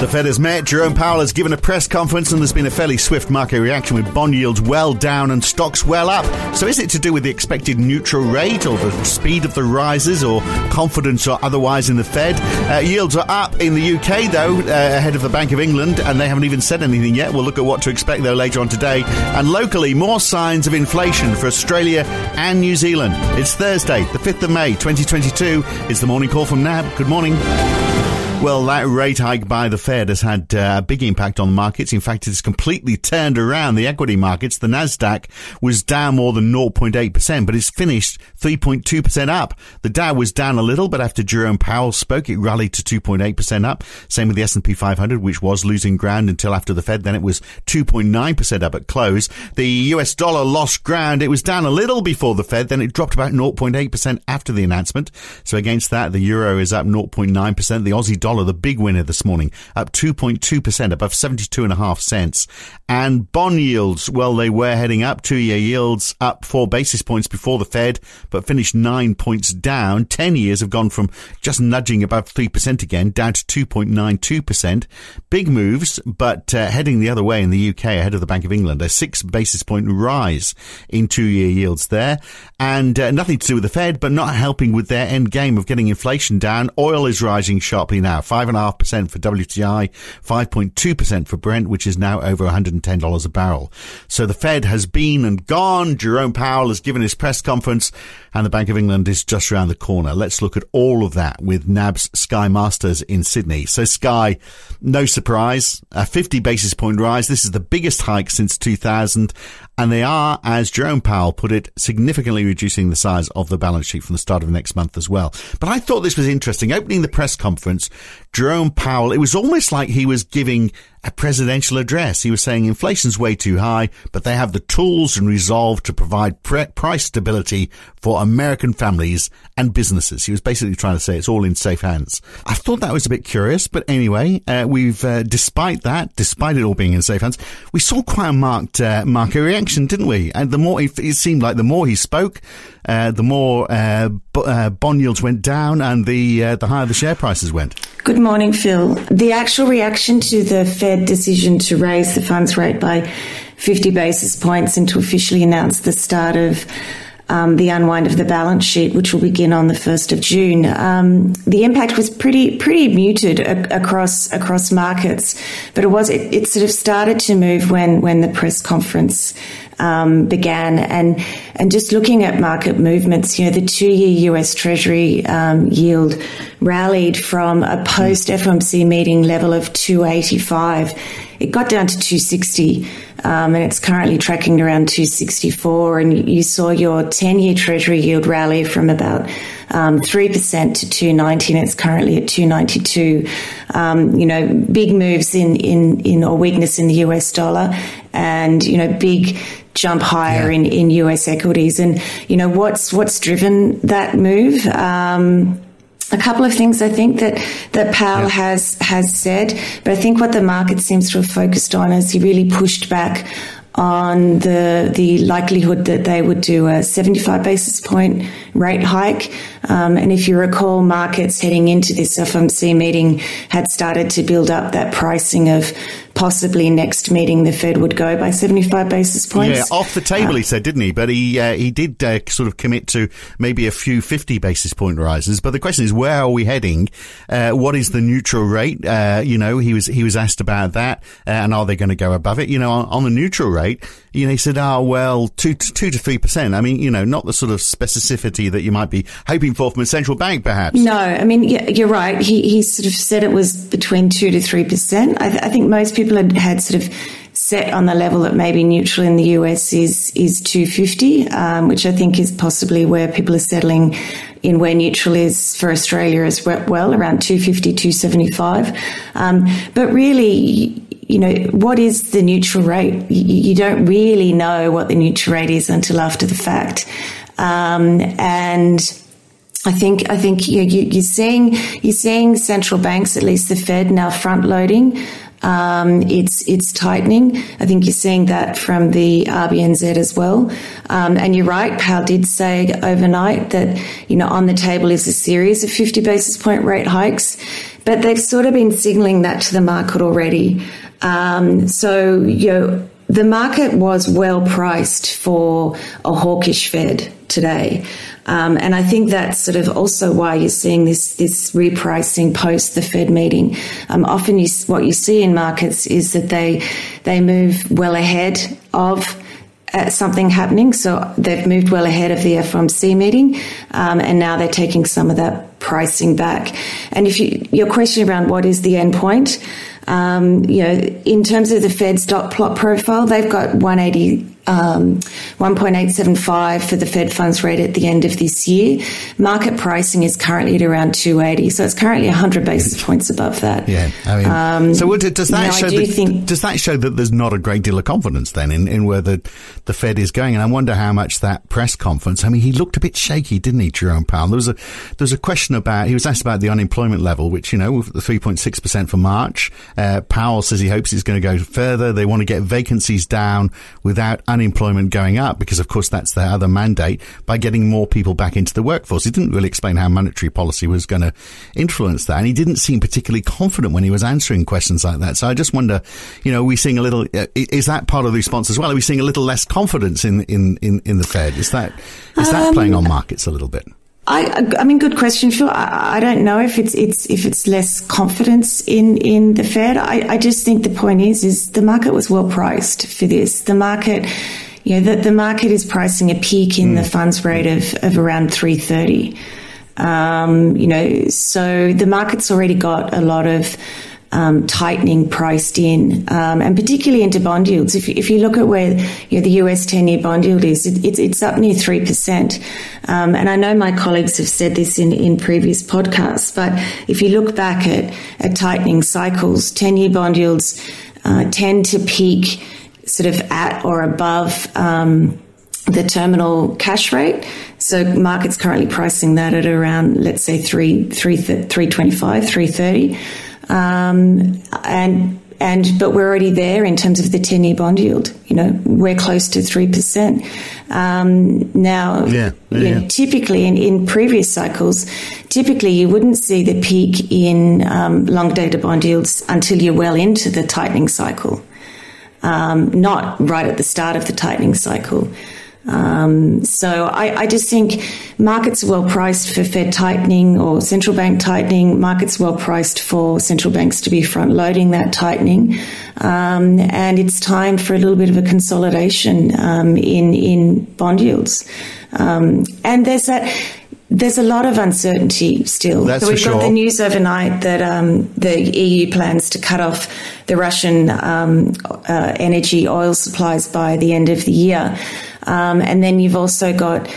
The Fed has met. Jerome Powell has given a press conference, and there's been a fairly swift market reaction with bond yields well down and stocks well up. So, is it to do with the expected neutral rate, or the speed of the rises, or confidence, or otherwise in the Fed? Uh, yields are up in the UK, though, uh, ahead of the Bank of England, and they haven't even said anything yet. We'll look at what to expect, though, later on today. And locally, more signs of inflation for Australia and New Zealand. It's Thursday, the 5th of May, 2022. It's the morning call from NAB. Good morning. Well, that rate hike by the Fed has had uh, a big impact on the markets. In fact, it's completely turned around the equity markets. The Nasdaq was down more than 0.8%, but it's finished 3.2% up. The Dow was down a little, but after Jerome Powell spoke, it rallied to 2.8% up. Same with the S&P 500, which was losing ground until after the Fed. Then it was 2.9% up at close. The US dollar lost ground. It was down a little before the Fed. Then it dropped about 0.8% after the announcement. So against that, the euro is up 0.9%. The Aussie dollar the big winner this morning, up 2.2%, above 72 cents. And bond yields, well, they were heading up. Two year yields up four basis points before the Fed, but finished nine points down. 10 years have gone from just nudging above 3% again down to 2.92%. Big moves, but uh, heading the other way in the UK ahead of the Bank of England. A six basis point rise in two year yields there. And uh, nothing to do with the Fed, but not helping with their end game of getting inflation down. Oil is rising sharply now. 5.5% for WTI, 5.2% for Brent, which is now over $110 a barrel. So the Fed has been and gone. Jerome Powell has given his press conference and the Bank of England is just around the corner. Let's look at all of that with NAB's Skye Masters in Sydney. So Skye, no surprise, a 50 basis point rise. This is the biggest hike since 2000 and they are, as Jerome Powell put it, significantly reducing the size of the balance sheet from the start of next month as well. But I thought this was interesting. Opening the press conference, Jerome Powell, it was almost like he was giving a presidential address. He was saying inflation's way too high, but they have the tools and resolve to provide pre- price stability for American families and businesses. He was basically trying to say it's all in safe hands. I thought that was a bit curious, but anyway, uh, we've, uh, despite that, despite it all being in safe hands, we saw quite a marked uh, market reaction, didn't we? And the more, it, it seemed like the more he spoke, uh, the more uh, b- uh, bond yields went down and the, the higher the share prices went. Good morning, Phil. The actual reaction to the Fed decision to raise the funds rate by 50 basis points and to officially announce the start of um, the unwind of the balance sheet, which will begin on the first of June. Um, the impact was pretty pretty muted a- across across markets, but it was it, it, sort of started to move when when the press conference um, began, and and just looking at market movements, you know, the two-year U.S. Treasury um, yield rallied from a post FOMC meeting level of 285. It got down to 260. Um, and it's currently tracking around 264. And you saw your 10 year Treasury yield rally from about um, 3% to 290, and it's currently at 292. Um, you know, big moves in, in, in, or weakness in the US dollar, and, you know, big jump higher yeah. in, in US equities. And, you know, what's, what's driven that move? Um, a couple of things I think that that Powell yeah. has has said, but I think what the market seems to have focused on is he really pushed back on the the likelihood that they would do a 75 basis point rate hike. Um, and if you recall, markets heading into this FOMC meeting had started to build up that pricing of possibly next meeting the Fed would go by 75 basis points. Yeah, off the table, uh, he said, didn't he? But he uh, he did uh, sort of commit to maybe a few 50 basis point rises. But the question is, where are we heading? Uh, what is the neutral rate? Uh, you know, he was he was asked about that, uh, and are they going to go above it? You know, on, on, the neutral rate, you know, he said, oh well, two two to three percent. I mean, you know, not the sort of specificity that you might be hoping for from a central bank, perhaps. No, I mean, you're right. He he sort of said it was between two to three percent. I, th- I think most people people had, had sort of set on the level that maybe neutral in the US is is 250, um, which I think is possibly where people are settling in where neutral is for Australia as well, around 250, 275. Um, but really, you know, what is the neutral rate? You, you, don't really know what the neutral rate is until after the fact. Um, and I think I think you, are seeing you're seeing central banks, at least the Fed, now front loading um, it's it's tightening. I think you're seeing that from the RBNZ as well. Um, and you're right, Powell did say overnight that you know on the table is a series of 50 basis point rate hikes. but they've sort of been signalling that to the market already. Um, so, you know, the market was well priced for a hawkish Fed today. Um, and I think that's sort of also why you're seeing this this repricing post the Fed meeting. Um, often, you, what you see in markets is that they they move well ahead of uh, something happening. So they've moved well ahead of the FOMC meeting, um, and now they're taking some of that pricing back. And if you, your question around what is the end point, um, you know, in terms of the Fed's dot plot profile, they've got 180 um, 1.875 for the Fed funds rate at the end of this year. Market pricing is currently at around 280, so it's currently 100 basis points above that. Yeah, I mean, um, so does that show? Do that, think, does that show that there's not a great deal of confidence then in, in where the, the Fed is going? And I wonder how much that press conference. I mean, he looked a bit shaky, didn't he, Jerome Powell? There was a there was a question about he was asked about the unemployment level, which you know, the 3.6 percent for March. Uh, Powell says he hopes it's going to go further. They want to get vacancies down without unemployment going up because, of course, that's their other mandate by getting more people back into the workforce. He didn't really explain how monetary policy was going to influence that. And he didn't seem particularly confident when he was answering questions like that. So I just wonder, you know, are we seeing a little, uh, is that part of the response as well? Are we seeing a little less confidence in, in, in, in the Fed? Is that, is that um, playing on markets a little bit? I, I mean, good question, Phil. I, I, don't know if it's it's if it's less confidence in in the Fed. I, I just think the point is is the market was well priced for this. The market, you know, the, the market is pricing a peak in mm. the funds rate of of around three thirty. Um, you know, so the market's already got a lot of um, tightening priced in, um, and particularly into bond yields. If, if you look at where you know, the US 10 year bond yield is, it, it's, it's up near 3%. Um, and I know my colleagues have said this in, in previous podcasts, but if you look back at, at tightening cycles, 10 year bond yields uh, tend to peak sort of at or above um, the terminal cash rate. So markets currently pricing that at around, let's say, three, three, 325, 330. Um, and and but we're already there in terms of the ten year bond yield. You know, we're close to three percent um, now. Yeah, yeah, know, typically in, in previous cycles, typically you wouldn't see the peak in um, long dated bond yields until you're well into the tightening cycle, um, not right at the start of the tightening cycle. Um, so I, I, just think markets are well priced for Fed tightening or central bank tightening. Markets well priced for central banks to be front loading that tightening, um, and it's time for a little bit of a consolidation um, in in bond yields. Um, and there's that there's a lot of uncertainty still. That's so we've got sure. the news overnight that um, the EU plans to cut off the Russian um, uh, energy oil supplies by the end of the year. Um, and then you've also got,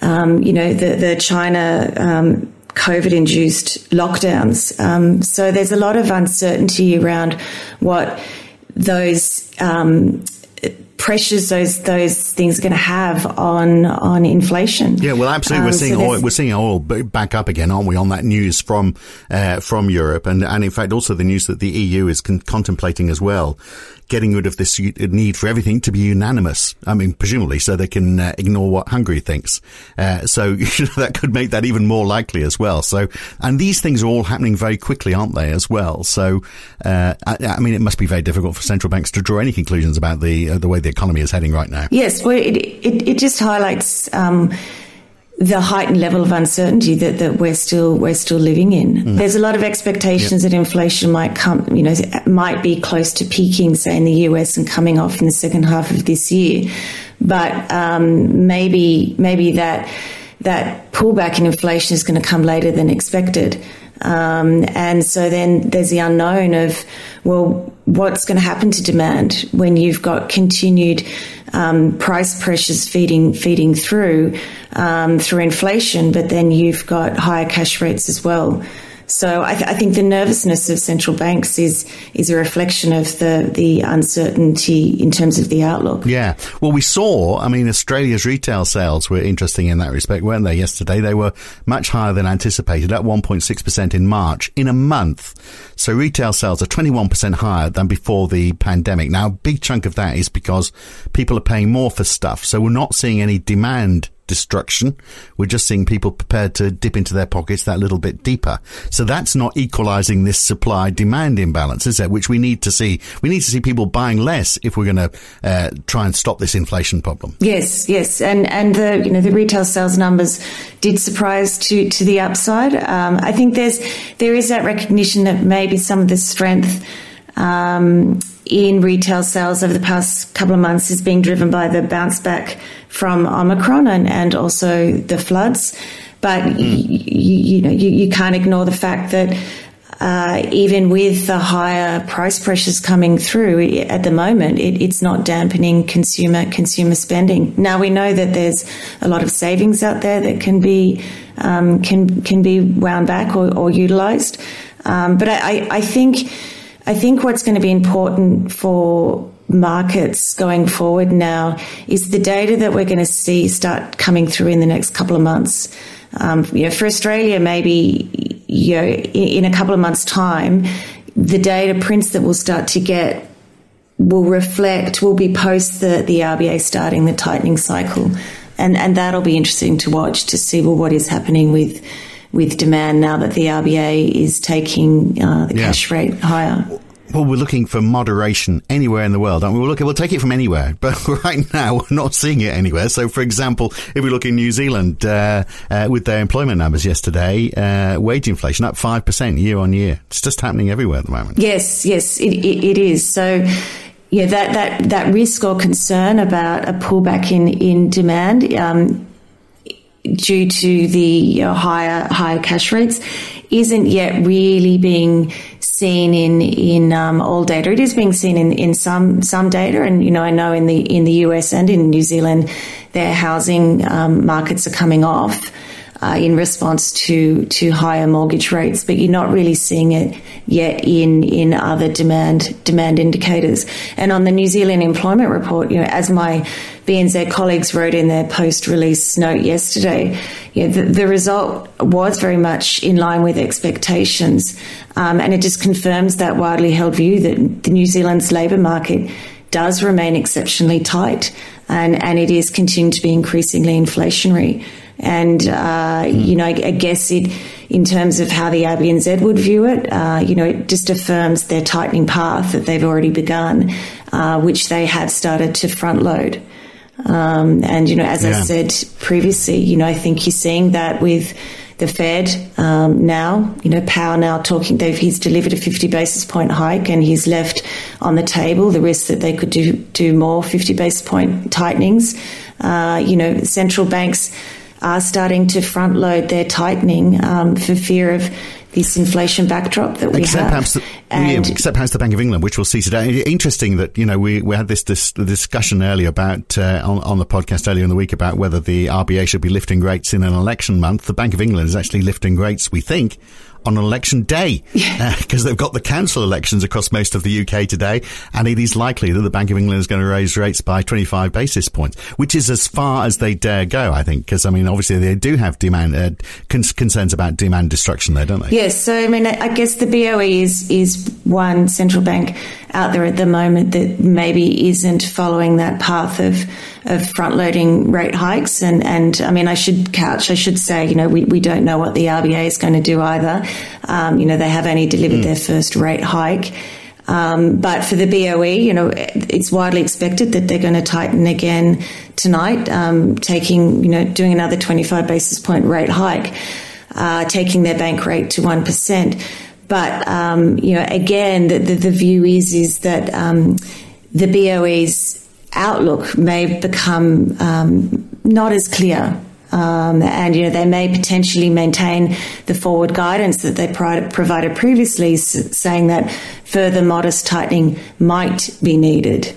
um, you know, the, the China um, COVID induced lockdowns. Um, so there's a lot of uncertainty around what those um, pressures those those things are going to have on on inflation. Yeah, well, absolutely. Um, we're seeing so oil, we're seeing oil back up again, aren't we? On that news from uh, from Europe, and and in fact also the news that the EU is con- contemplating as well getting rid of this need for everything to be unanimous. I mean, presumably, so they can uh, ignore what Hungary thinks. Uh, so you know, that could make that even more likely as well. So, and these things are all happening very quickly, aren't they, as well? So, uh, I, I, mean, it must be very difficult for central banks to draw any conclusions about the uh, the way the economy is heading right now. Yes, well, it it, it just highlights. Um, the heightened level of uncertainty that, that we're still we're still living in. Mm. There's a lot of expectations yep. that inflation might come, you know, might be close to peaking, say in the US, and coming off in the second half of this year. But um, maybe maybe that that pullback in inflation is going to come later than expected. Um, and so then there's the unknown of, well, what's going to happen to demand when you've got continued um, price pressures feeding feeding through um, through inflation, but then you've got higher cash rates as well. So I, th- I, think the nervousness of central banks is is a reflection of the the uncertainty in terms of the outlook. Yeah. Well, we saw. I mean, Australia's retail sales were interesting in that respect, weren't they? Yesterday, they were much higher than anticipated, at 1.6 percent in March in a month. So retail sales are 21 percent higher than before the pandemic. Now, a big chunk of that is because people are paying more for stuff. So we're not seeing any demand destruction. We're just seeing people prepared to dip into their pockets that little bit deeper. So that's not equalizing this supply demand imbalance, is it? Which we need to see. We need to see people buying less if we're going to uh, try and stop this inflation problem. Yes, yes, and and the you know the retail sales numbers did surprise to to the upside. Um, I think there's there is that recognition that maybe some of the strength. Um, in retail sales over the past couple of months is being driven by the bounce back from Omicron and, and also the floods. But mm. you, you, know, you, you can't ignore the fact that uh, even with the higher price pressures coming through at the moment, it, it's not dampening consumer consumer spending. Now we know that there's a lot of savings out there that can be um, can can be wound back or, or utilised, um, but I, I think I think what's going to be important for markets going forward now is the data that we're going to see start coming through in the next couple of months. Um, you know, for Australia, maybe you know, in, a couple of months' time, the data prints that we'll start to get will reflect, will be post the, the RBA starting the tightening cycle. And, and that'll be interesting to watch to see, well, what is happening with with demand now that the RBA is taking uh, the yeah. cash rate higher. Well, we're looking for moderation anywhere in the world, aren't we? We'll, look, we'll take it from anywhere, but right now we're not seeing it anywhere. So, for example, if we look in New Zealand, uh, uh, with their employment numbers yesterday, uh, wage inflation up 5% year on year. It's just happening everywhere at the moment. Yes, yes, it, it, it is. So, yeah, that, that, that risk or concern about a pullback in, in demand um, due to the higher higher cash rates isn't yet really being seen in in um, all data. It is being seen in, in some some data, and you know I know in the in the US and in New Zealand, their housing um, markets are coming off uh, in response to to higher mortgage rates, but you're not really seeing it yet in in other demand demand indicators. And on the New Zealand employment report, you know, as my BNZ colleagues wrote in their post-release note yesterday, you know, the, the result was very much in line with expectations, um, and it just confirms that widely held view that the New Zealand's labour market does remain exceptionally tight, and and it is continuing to be increasingly inflationary. And, uh, mm. you know, I, I, guess it, in terms of how the RBNZ would view it, uh, you know, it just affirms their tightening path that they've already begun, uh, which they have started to front load. Um, and, you know, as yeah. I said previously, you know, I think you're seeing that with the Fed um, now, you know, Powell now talking, they've, he's delivered a 50 basis point hike and he's left on the table the risk that they could do, do more 50 basis point tightenings. Uh, you know, central banks are starting to front load their tightening um, for fear of this inflation backdrop that we except have. Perhaps the, yeah, except perhaps the Bank of England, which we'll see today. Interesting that you know we, we had this, this discussion earlier about uh, on, on the podcast earlier in the week about whether the RBA should be lifting rates in an election month. The Bank of England is actually lifting rates, we think, on election day because uh, they've got the council elections across most of the UK today, and it is likely that the Bank of England is going to raise rates by 25 basis points, which is as far as they dare go, I think. Because I mean, obviously they do have demand uh, concerns about demand destruction there, don't they? Yes. So I mean, I guess the BOE is is one central bank out there at the moment that maybe isn't following that path of of front loading rate hikes. And, and I mean, I should couch, I should say, you know, we, we don't know what the RBA is going to do either. Um, you know, they have only delivered mm. their first rate hike. Um, but for the BOE, you know, it's widely expected that they're going to tighten again tonight, um, taking, you know, doing another 25 basis point rate hike, uh, taking their bank rate to 1%. But, um, you know, again, the, the, the, view is, is that um, the BOE's outlook may become um, not as clear. Um, and you know they may potentially maintain the forward guidance that they provided previously, saying that further modest tightening might be needed.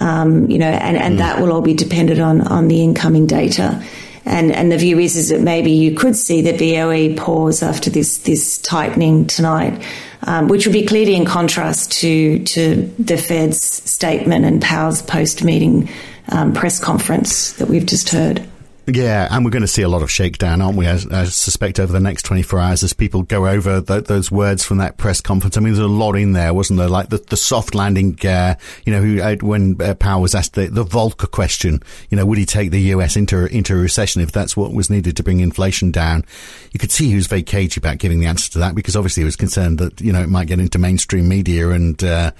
Um, you know, and, and mm. that will all be dependent on on the incoming data. And and the view is is that maybe you could see the BOE pause after this this tightening tonight um, which would be clearly in contrast to to the Fed's statement and Powell's post meeting um, press conference that we've just heard. Yeah, and we're going to see a lot of shakedown, aren't we? I, I suspect over the next 24 hours as people go over the, those words from that press conference. I mean, there's a lot in there, wasn't there? Like the, the soft landing, uh, you know, uh, when uh, Powell was asked the, the Volcker question, you know, would he take the US into, into a recession if that's what was needed to bring inflation down? You could see he was very cagey about giving the answer to that because obviously he was concerned that, you know, it might get into mainstream media and, uh,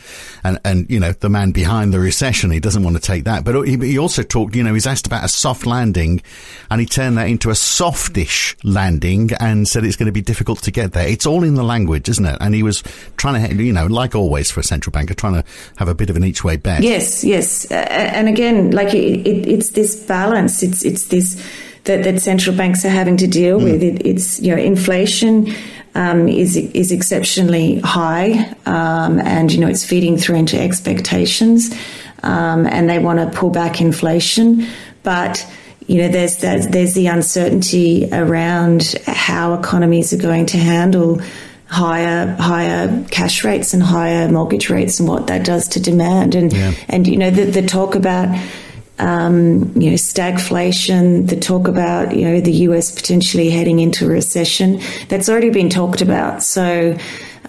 and, and, you know, the man behind the recession, he doesn't want to take that. But he, he also talked, you know, he's asked about a soft landing and he turned that into a softish landing and said it's going to be difficult to get there. It's all in the language, isn't it? And he was trying to, you know, like always for a central banker, trying to have a bit of an each way bet. Yes, yes, uh, and again, like it, it, it's this balance. It's it's this that, that central banks are having to deal mm. with. It, it's you know inflation. Um, is is exceptionally high, um, and you know it's feeding through into expectations, um, and they want to pull back inflation, but you know, there's that, there's the uncertainty around how economies are going to handle higher higher cash rates and higher mortgage rates and what that does to demand and yeah. and you know the, the talk about um, you know stagflation the talk about you know the US potentially heading into recession that's already been talked about so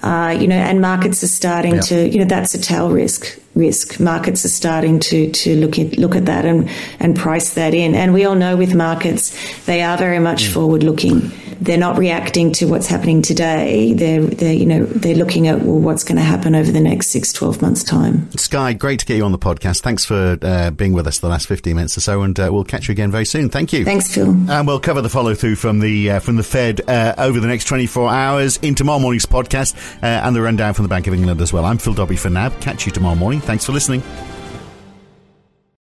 uh, you know and markets are starting yeah. to you know that's a tail risk risk. Markets are starting to to look at look at that and and price that in. And we all know with markets, they are very much mm. forward looking. They're not reacting to what's happening today. They're they're you know they're looking at well what's going to happen over the next six 12 months time. Skye, great to get you on the podcast. Thanks for uh, being with us the last 15 minutes or so, and uh, we'll catch you again very soon. Thank you. Thanks, Phil. And we'll cover the follow through from the uh, from the Fed uh, over the next 24 hours in tomorrow morning's podcast uh, and the rundown from the Bank of England as well. I'm Phil Dobbie for now. Catch you tomorrow morning. Thanks for listening.